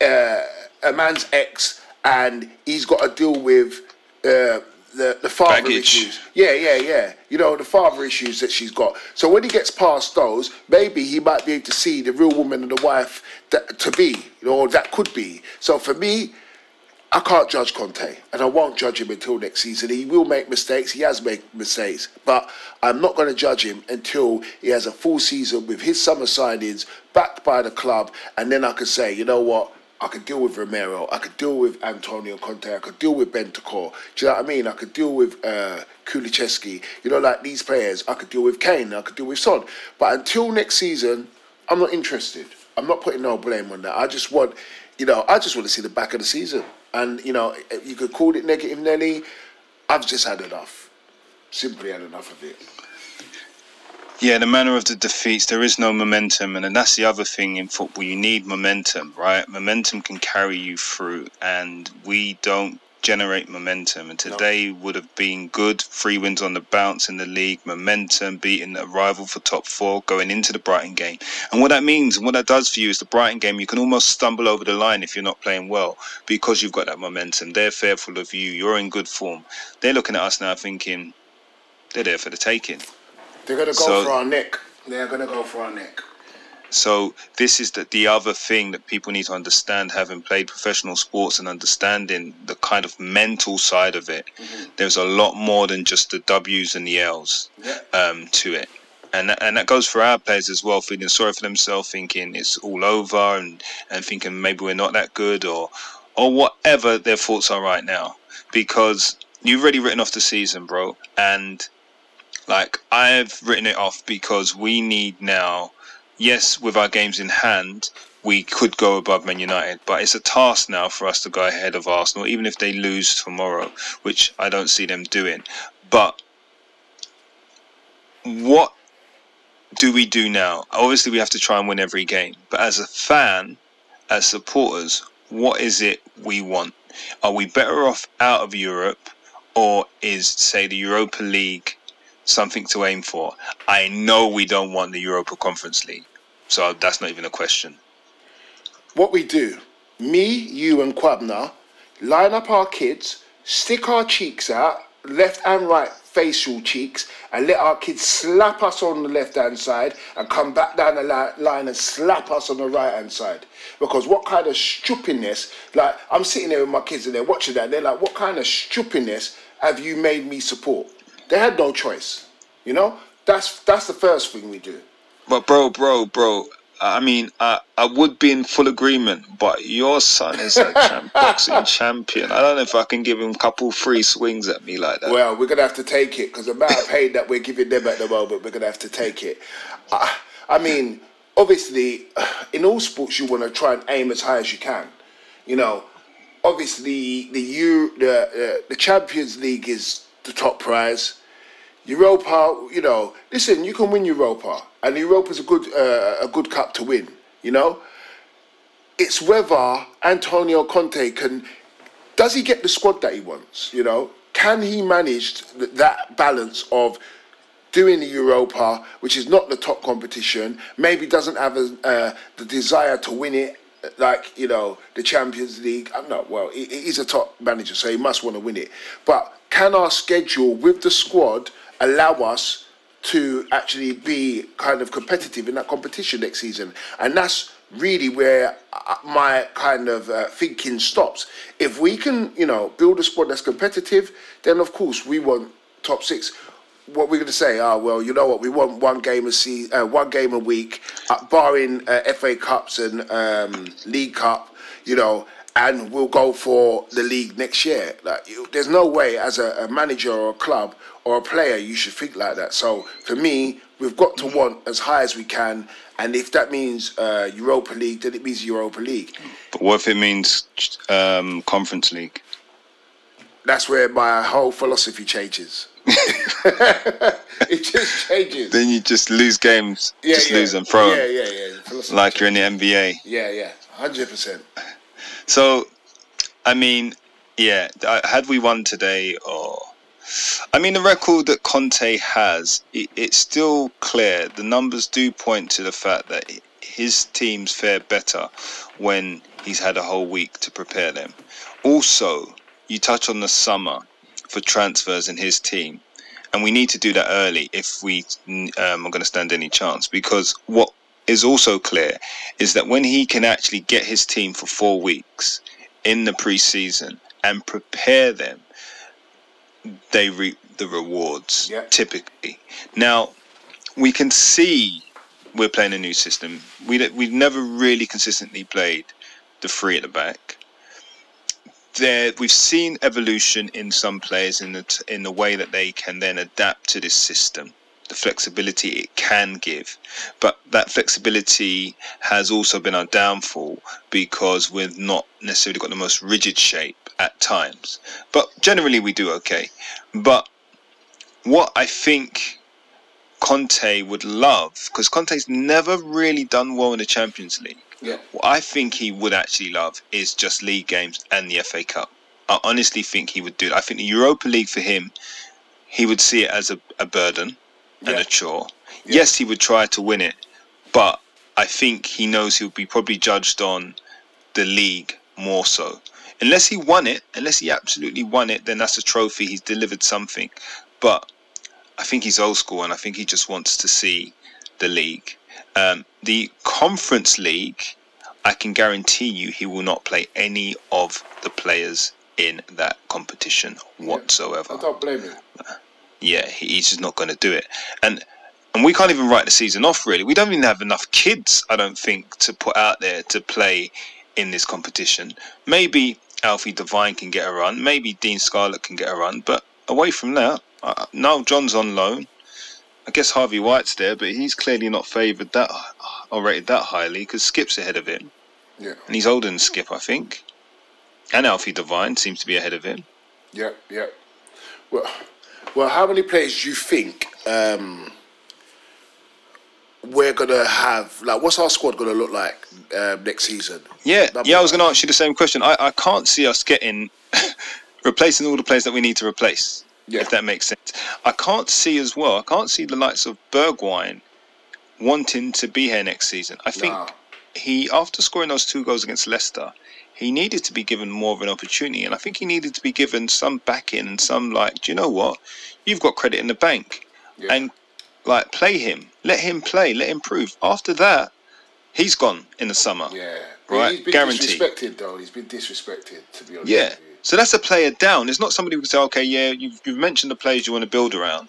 uh, a man's ex, and he's got to deal with uh, the the father Baggage. issues. Yeah, yeah, yeah. You know the father issues that she's got. So when he gets past those, maybe he might be able to see the real woman and the wife that to be, you know, or that could be. So for me, I can't judge Conte, and I won't judge him until next season. He will make mistakes. He has made mistakes, but I'm not going to judge him until he has a full season with his summer signings backed by the club, and then I can say, you know what, I could deal with Romero, I could deal with Antonio Conte, I could deal with Bentancur. Do you know what I mean? I could deal with uh, Kulusevski. You know, like these players, I could deal with Kane, I could deal with Son. But until next season, I'm not interested. I'm not putting no blame on that. I just want, you know, I just want to see the back of the season. And you know, you could call it negative Nelly. I've just had enough. Simply had enough of it. Yeah, the manner of the defeats, there is no momentum, and then that's the other thing in football. You need momentum, right? Momentum can carry you through, and we don't generate momentum, and today no. would have been good. Three wins on the bounce in the league, momentum, beating the rival for top four, going into the Brighton game. And what that means, and what that does for you, is the Brighton game, you can almost stumble over the line if you're not playing well because you've got that momentum. They're fearful of you. You're in good form. They're looking at us now, thinking they're there for the taking. They're gonna go so, for our neck. They're gonna go for our neck. So this is the, the other thing that people need to understand, having played professional sports and understanding the kind of mental side of it. Mm-hmm. There's a lot more than just the W's and the L's yeah. um, to it. And that, and that goes for our players as well, feeling sorry for themselves, thinking it's all over, and, and thinking maybe we're not that good, or or whatever their thoughts are right now. Because you've already written off the season, bro, and like I've written it off because we need now yes, with our games in hand, we could go above Man United, but it's a task now for us to go ahead of Arsenal, even if they lose tomorrow, which I don't see them doing. But what do we do now? Obviously, we have to try and win every game, but as a fan, as supporters, what is it we want? Are we better off out of Europe, or is, say, the Europa League something to aim for. I know we don't want the Europa Conference League, so that's not even a question. What we do, me, you, and Kwabna, line up our kids, stick our cheeks out, left and right facial cheeks, and let our kids slap us on the left hand side and come back down the line and slap us on the right hand side. Because what kind of stupidness, like I'm sitting there with my kids and they're watching that, they're like, what kind of stupidness have you made me support? They had no choice. You know, that's that's the first thing we do. But bro, bro, bro. I mean, I, I would be in full agreement, but your son is a [laughs] champ, boxing champion. I don't know if I can give him a couple free swings at me like that. Well, we're gonna have to take it because the amount of pain that we're giving them at the moment, we're gonna have to take it. I, I mean, obviously, [sighs] in all sports, you want to try and aim as high as you can. You know, obviously, the U, the uh, the Champions League is the top prize. Europa, you know, listen, you can win Europa, and Europa's a good uh, a good cup to win. You know, it's whether Antonio Conte can does he get the squad that he wants. You know, can he manage th- that balance of doing the Europa, which is not the top competition, maybe doesn't have a, uh, the desire to win it like you know the Champions League. I'm not well. He's a top manager, so he must want to win it. But can our schedule with the squad allow us to actually be kind of competitive in that competition next season. And that's really where uh, my kind of uh, thinking stops. If we can, you know, build a squad that's competitive, then of course we want top six. What we're going to say? Ah, oh, well, you know what? We want one game a see, uh, one game a week, uh, barring uh, FA Cups and um, League Cup. You know, and we'll go for the league next year. Like, you, there's no way as a, a, manager or a club or a player you should think like that. So for me, we've got to want as high as we can, and if that means uh, Europa League, then it means Europa League. But what if it means um, Conference League? That's where my whole philosophy changes. [laughs] it just changes. Then you just lose games, yeah, just yeah. lose and throw. Yeah, yeah, yeah. Philosophy like changes. you're in the NBA. Yeah, yeah, hundred percent. So, I mean, yeah, uh, had we won today, or I mean, the record that Conte has, it, it's still clear. The numbers do point to the fact that his teams fare better when he's had a whole week to prepare them. Also, you touch on the summer for transfers in his team, and we need to do that early if we um, are going to stand any chance. Because what is also clear is that when he can actually get his team for four weeks in the preseason and prepare them, they reap the rewards yeah. typically. Now, we can see we're playing a new system. We we've never really consistently played the three at the back. There, we've seen evolution in some players in the in the way that they can then adapt to this system the flexibility it can give. But that flexibility has also been our downfall because we've not necessarily got the most rigid shape at times. But generally, we do okay. But what I think Conte would love, because Conte's never really done well in the Champions League. Yeah. What I think he would actually love is just league games and the FA Cup. I honestly think he would do it. I think the Europa League for him, he would see it as a, a burden and Yeah. a chore. Yeah. Yes, he would try to win it, but I think he knows he'll be probably judged on the league more so. Unless he won it, unless he absolutely won it, then that's a trophy. He's delivered something. But I think he's old school, and I think he just wants to see the league. Um, the Conference League, I can guarantee you, he will not play any of the players in that competition whatsoever. I don't blame him. Yeah, he's just not going to do it. And and we can't even write the season off. Really, we don't even have enough kids. I don't think to put out there to play in this competition. Maybe Alfie Devine can get a run. Maybe Dane Scarlett can get a run. But away from that, uh, now John's on loan. I guess Harvey White's there, but he's clearly not favoured that or rated that highly because Skip's ahead of him, Yeah, and he's older than Skip, I think. And Alfie Devine seems to be ahead of him. yeah, yeah. Well, well, how many players do you think um, we're gonna have? Like, what's our squad gonna look like um, next season? Yeah, That'd yeah. I was going to ask you the same question. I, I can't see us getting [laughs] replacing all the players that we need to replace. Yeah. If that makes sense. I can't see as well. I can't see the likes of Bergwijn wanting to be here next season. I think Nah. he, after scoring those two goals against Leicester, he needed to be given more of an opportunity, and I think he needed to be given some backing and some like, do you know what? You've got credit in the bank, Yeah. and like play him, let him play, let him prove. After that, he's gone in the summer. Yeah, Right, He's been guaranteed. disrespected though. He's been disrespected to be honest. Yeah. So that's a player down. It's not somebody who can say, okay, yeah, you've, you've mentioned the players you want to build around,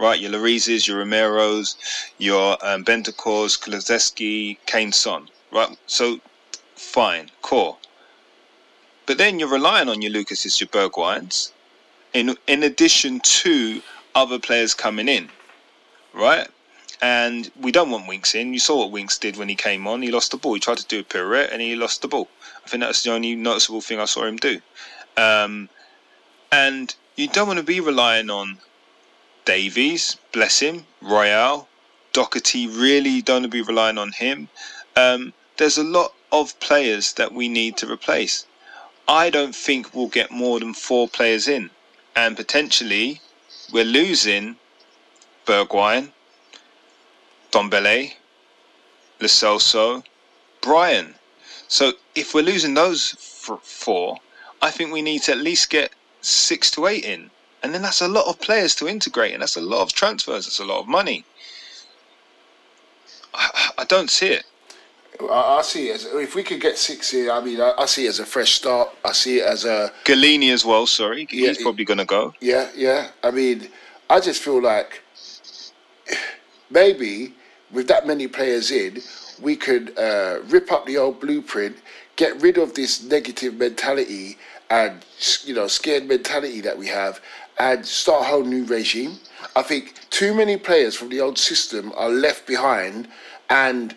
right? Your Llorises, your Romeros, your um, Bentancurs, Kulusevski, Kane Son, right? So fine, core. But then you're relying on your Lucases, your Bergwijns, in, in addition to other players coming in, right? And we don't want Winks in. You saw what Winks did when he came on. He lost the ball. He tried to do a pirouette and he lost the ball. I think that's the only noticeable thing I saw him do. Um, and you don't want to be relying on Davies, bless him, Royal, Doherty. Really don't want to be relying on him. Um, there's a lot of players that we need to replace. I don't think we'll get more than four players in, and potentially we're losing Bergwijn, Dombele, Lo Celso, Bryan. So if we're losing those four, I think we need to at least get six to eight in, and then that's a lot of players to integrate, and that's a lot of transfers. That's a lot of money. I, I don't see it. I, I see it as if we could get six here. I mean, I, I see it as a fresh start. I see it as a Gollini as well. Sorry, Yeah, he's he- probably going to go. yeah, yeah. I mean, I just feel like maybe with that many players in, we could uh, rip up the old blueprint, get rid of this negative mentality and you know scared mentality that we have, and start a whole new regime. I think too many players from the old system are left behind, and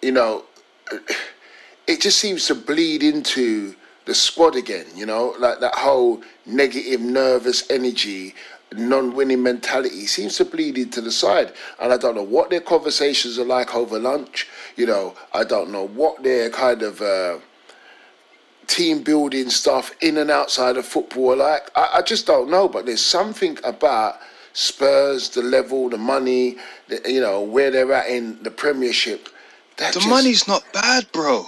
you know, [sighs] it just seems to bleed into the squad again, you know, like that whole negative, nervous energy, non-winning mentality seems to bleed into the side. And I don't know what their conversations are like over lunch. You know, I don't know what their kind of uh, team building stuff in and outside of football like. I, I just don't know. But there's something about Spurs, the level, the money, the, you know, where they're at in the Premiership. That The just- money's not bad, bro.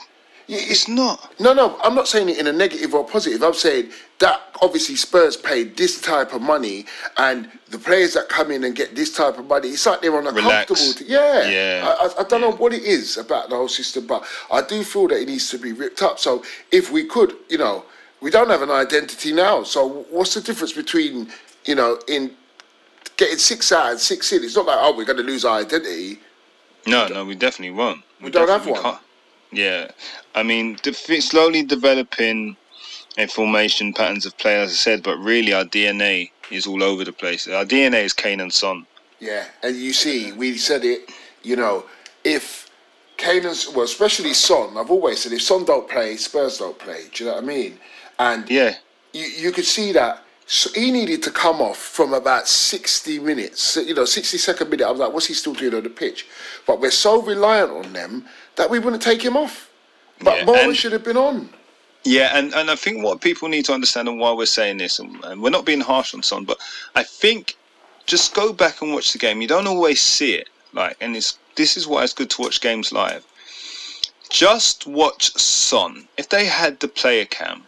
Yeah, It's not. no, no, I'm not saying it in a negative or positive. I'm saying that obviously Spurs paid this type of money, and the players that come in and get this type of money, it's like they're on a Relax. comfortable. T- yeah, Yeah, I, I, I don't know what it is about the whole system, but I do feel that it needs to be ripped up. So if we could, you know, we don't have an identity now. So what's the difference between, you know, in getting six out and six in? It's not like oh we're going to lose our identity. No, no, we definitely won't. We don't have definitely one. can't. Yeah, I mean, de- slowly developing a formation patterns of play, as I said, but really our DNA is all over the place. Our DNA is Kane and Son. Yeah, and you see, we said it. You know, if Kane and well, especially Son, I've always said if Son don't play, Spurs don't play. Do you know what I mean? And Yeah, you, you could see that so he needed to come off from about 60 minutes, you know, 62nd minute. I was like, what's he still doing on the pitch? But we're so reliant on them that we wouldn't take him off. But Yeah, Morris should have been on. Yeah, and, and I think what people need to understand and why we're saying this, and, and we're not being harsh on Son, but I think just go back and watch the game. You don't always see it, like, and it's this is why it's good to watch games live. Just watch Son. If they had the player cam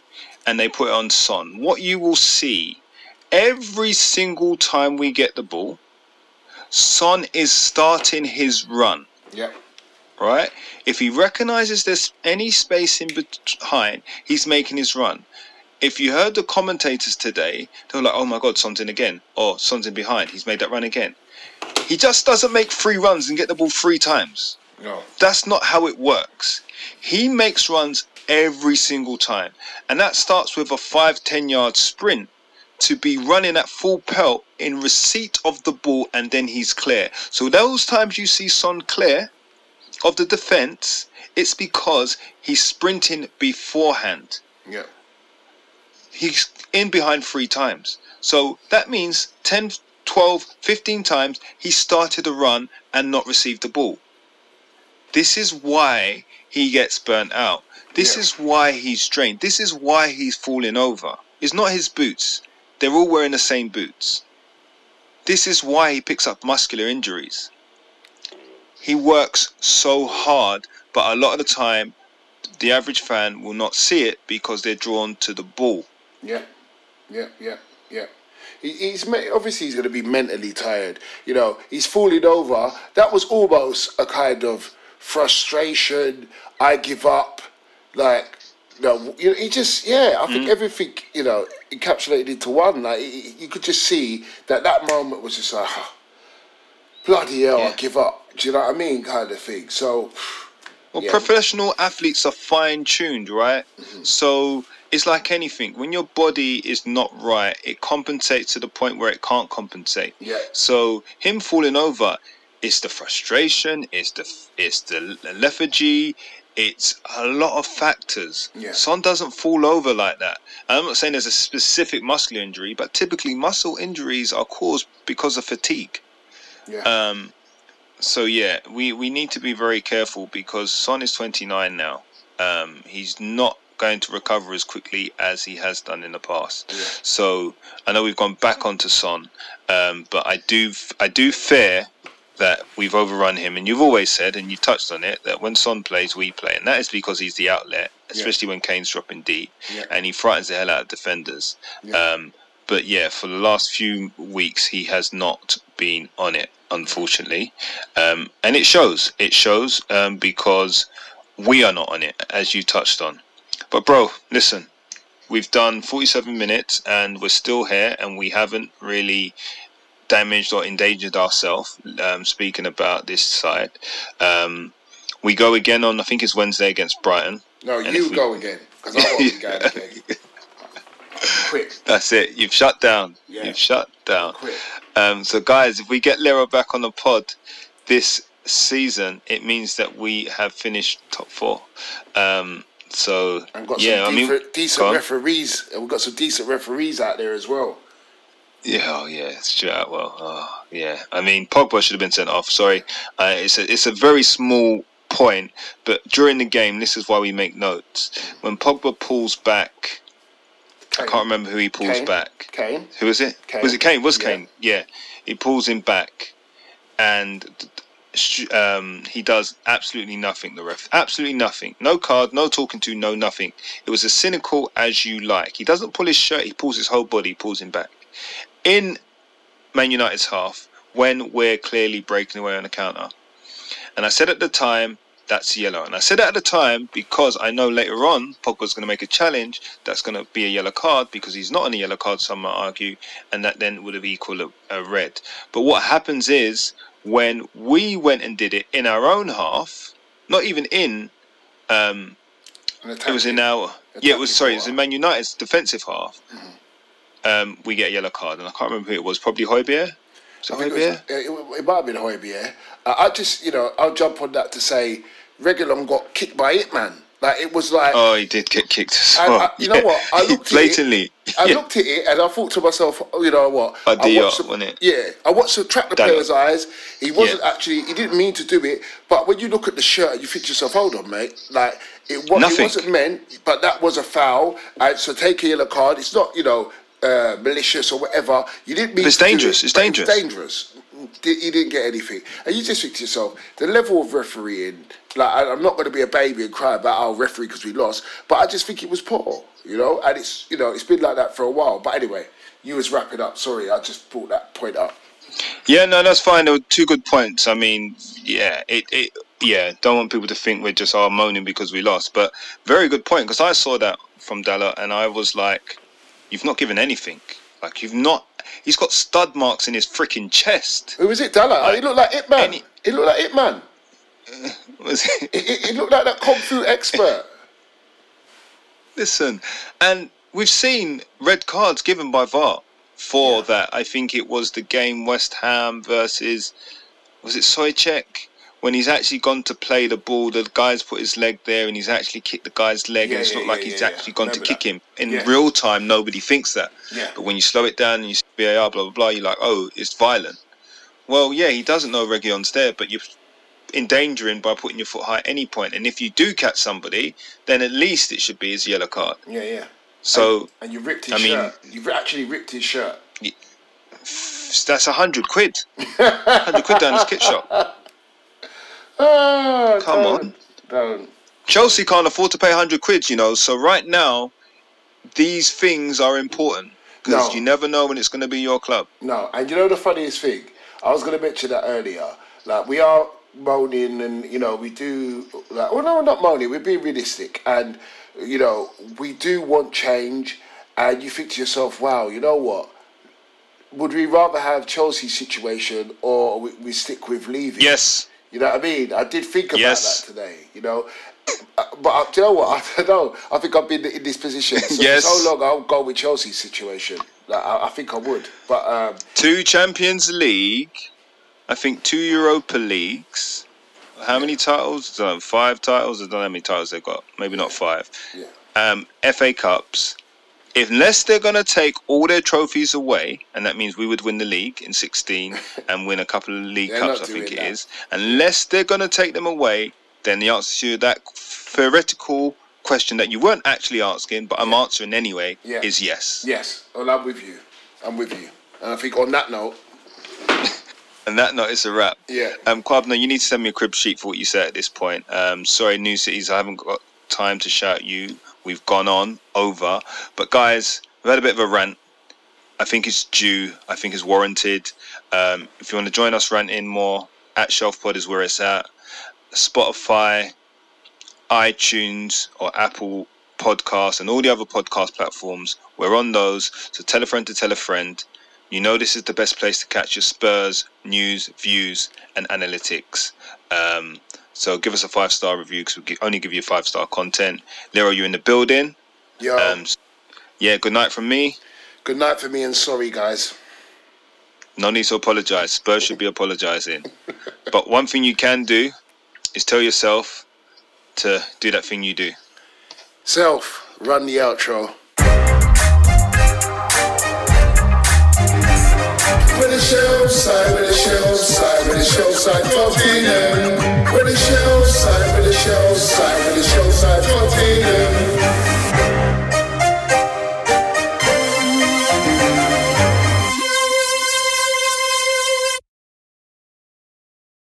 and they put it on Son, what you will see every single time we get the ball, Son is starting his run Yeah. Right? If he recognizes there's any space in behind, he's making his run. If you heard the commentators today, they were like, "Oh my God, Son's in again," or "Son's in behind. He's made that run again." He just doesn't make three runs and get the ball three times. No. That's not how it works. He makes runs every single time, and that starts with a five ten yard sprint to be running at full pelt in receipt of the ball, and then he's clear. So those times you see Son clear of the defense, it's because he's sprinting beforehand. Yeah. He's in behind three times. So that means 10, 12, 15 times he started a run and not received the ball. This is why he gets burnt out. This Yeah. is why he's drained. This is why he's falling over. It's not his boots. They're all wearing the same boots. This is why he picks up muscular injuries. He works so hard, but a lot of the time, the average fan will not see it because they're drawn to the ball. Yeah, yeah, yeah, yeah. He, he's obviously he's going to be mentally tired. You know, he's falling over. That was almost a kind of frustration. I give up. Like, you know, he just yeah. I think everything you know encapsulated into one. Like, he- he- you could just see that that moment was just like, "Ah, bloody hell, I give up. Do you know what I mean? Kind of thing. So, Well, Yeah. professional athletes are fine tuned, right? So it's like anything. When your body is not right, it compensates to the point where it can't compensate. Yeah. So him falling over, it's the frustration, it's the it's the lethargy, it's a lot of factors. Yeah. Son doesn't fall over like that. I'm not saying there's a specific muscular injury, but typically muscle injuries are caused because of fatigue. yeah, Um, so yeah, we, we need to be very careful because Son is 29 now. Um, he's not going to recover as quickly as he has done in the past. Yeah. So I know we've gone back onto Son, um, but I do I do fear that we've overrun him. And you've always said, and you touched on it, that when Son plays, we play, and that is because he's the outlet, especially when Kane's dropping deep, Yeah. and he frightens the hell out of defenders. Yeah. Um, but yeah, for the last few weeks, he has not been on it, unfortunately, um, and it shows. It shows um, because we are not on it, as you touched on. But bro, listen, we've done 47 minutes, and we're still here, and we haven't really damaged or endangered ourselves. Um, speaking about this side, um, we go again on. I think it's Wednesday against Brighton. no, you we- go again because I won't be going [laughs] again. Quick, That's it. You've shut down. Yeah. You've shut down. quick. Um, so, guys, if we get Lero back on the pod this season, it means that we have finished top four. Um, so, And got yeah, I mean, decent, referees. We've got some decent referees out there as well. Yeah, oh yeah, Stuart Atwell. Oh, yeah. I mean, Pogba should have been sent off. Sorry, uh, it's a it's a very small point, but during the game, this is why we make notes. When Pogba pulls back, I can't remember who he pulls Kane. back. Kane. Who was it? Kane. Was it Kane? Was Yeah. Kane? Yeah. He pulls him back, and um, he does absolutely nothing. The ref, absolutely nothing. No card, no talking to, no nothing. It was as cynical as you like. He doesn't pull his shirt. He pulls his whole body. Pulls him back. In Man United's half, when we're clearly breaking away on the counter, and I said at the time. That's yellow, and I said that at the time because I know later on Pogba's going to make a challenge that's going to be a yellow card because he's not on a yellow card. Some might argue, and that then would have equaled a, a red. But what happens is when we went and did it in our own half, not even in, um, it was in our yeah, it was sorry, it was in. Man United's defensive half. Um, we get a yellow card, and I can't remember who it was. Probably Højbjerg. It I think it, was, it, it might have been Højbjerg. Uh, I just, you know, I'll jump on that to say Reguilon got kicked by it, man. Like it was like Oh, he did get kicked I-. I- you know what? I [laughs] looked at it- blatantly. I Yeah. looked at it and I thought to myself, oh, you know what? I watched the- wasn't it? Yeah, I watched the track the it. player's eyes. He wasn't Yeah. actually. He didn't mean to do it. But when you look at the shirt, you think to yourself, hold on, mate. Like it, wa- it wasn't meant, but that was a foul. And so take a yellow card. It's not, you know, uh, malicious or whatever. You didn't mean. But it's dangerous. it, It's dangerous. dangerous. He didn't get anything, and you just think to yourself, the level of refereeing. Like I'm not going to be a baby and cry about our referee because we lost, but I just think it was poor, you know. And it's you know it's been like that for a while. But anyway, you was wrapping up. Sorry, I just brought that point up. Yeah, no, that's fine. There were two good points. I mean, yeah, it, it yeah, don't want people to think we're just all moaning because we lost, but very good point because I saw that from Dalot and I was like, you've not given anything. Like you've not. He's got stud marks in his freaking chest. Who was it, Dalot? Oh, he looked like Ip Man. any- He looked like Ip Man. [laughs] Was it? He, he- he looked like that kung fu expert. [laughs] Listen, and we've seen red cards given by VAR for Yeah. that. I think it was the game West Ham versus was it Souček when he's actually gone to play the ball. The guy's put his leg there, and he's actually kicked the guy's leg, Yeah, and it's yeah, not like yeah, he's yeah, actually gone to Remember kick him. In real time, nobody thinks that. Yeah. But when you slow it down and you see VAR, blah blah blah, you're like, oh, it's violent. Well, yeah, he doesn't know Reguilon's there, but you're endangering by putting your foot high at any point. And if you do catch somebody, then at least it should be his yellow card. Yeah, yeah. So And you ripped his I mean- You've actually ripped his shirt. that's a hundred quid. hundred quid down his kit shop. [laughs] Ah, Come don't, on. Don't. Chelsea can't afford to pay hundred quid, you know. So right now, these things are important because No. you never know when it's going to be your club. No, and you know the funniest thing? I was going to mention that earlier. Like we are moaning, and you know we do. Like, well, no, we're not moaning. We're being realistic, and you know we do want change. And you think to yourself, wow, you know what? Would we rather have Chelsea's situation, or we, we stick with leaving? Yes, You know what I mean? I did think about Yes. that today. You know, Uh, but uh, do you know what? [laughs] I don't know. I think I've been in this position so, Yes. so long. I'll go with Chelsea's situation. Like, I, I think I would, but um, two Champions League, I think two Europa Leagues. How many titles? I don't know, five titles. I don't know how many titles they've got. Maybe not five. yeah. um, FA Cups, unless they're going to take all their trophies away, and that means we would win the league in 16 [laughs] and win a couple of league cups, I think it that. is. Unless they're going to take them away, then the answer to that theoretical question that you weren't actually asking, but I'm answering anyway, Yeah. is yes. Yes, well, I'm with you. I'm with you. And I think on that note, [laughs] And that note is a wrap. yeah, Um, Kwabna, you need to send me a crib sheet for what you said at this point. Um, sorry, New Cities, I haven't got time to shout you. We've gone on over, but guys, we've had a bit of a rant. I think it's due. I think it's warranted. Um, if you want to join us ranting more, at Shelf Pod is where it's at. Spotify, iTunes, or Apple Podcasts, and all the other podcast platforms. We're on those. So tell a friend to tell a friend. You know this is the best place to catch your Spurs news, views, and analytics. Um, so give us a five star review because we only give you five star content. Lero, you in the building? yo, Um, yeah, good night from me. good night for me and sorry, guys. No need to apologize. Spurs should be apologizing. [laughs] but one thing you can do is tell yourself to do that thing you do. Self, run the outro. with the Shelf Side, with the Shelf Side, with the Shelf Side, 14 M. Where the Shelf Side, with the Shelf Side, with the Shelf Side, 14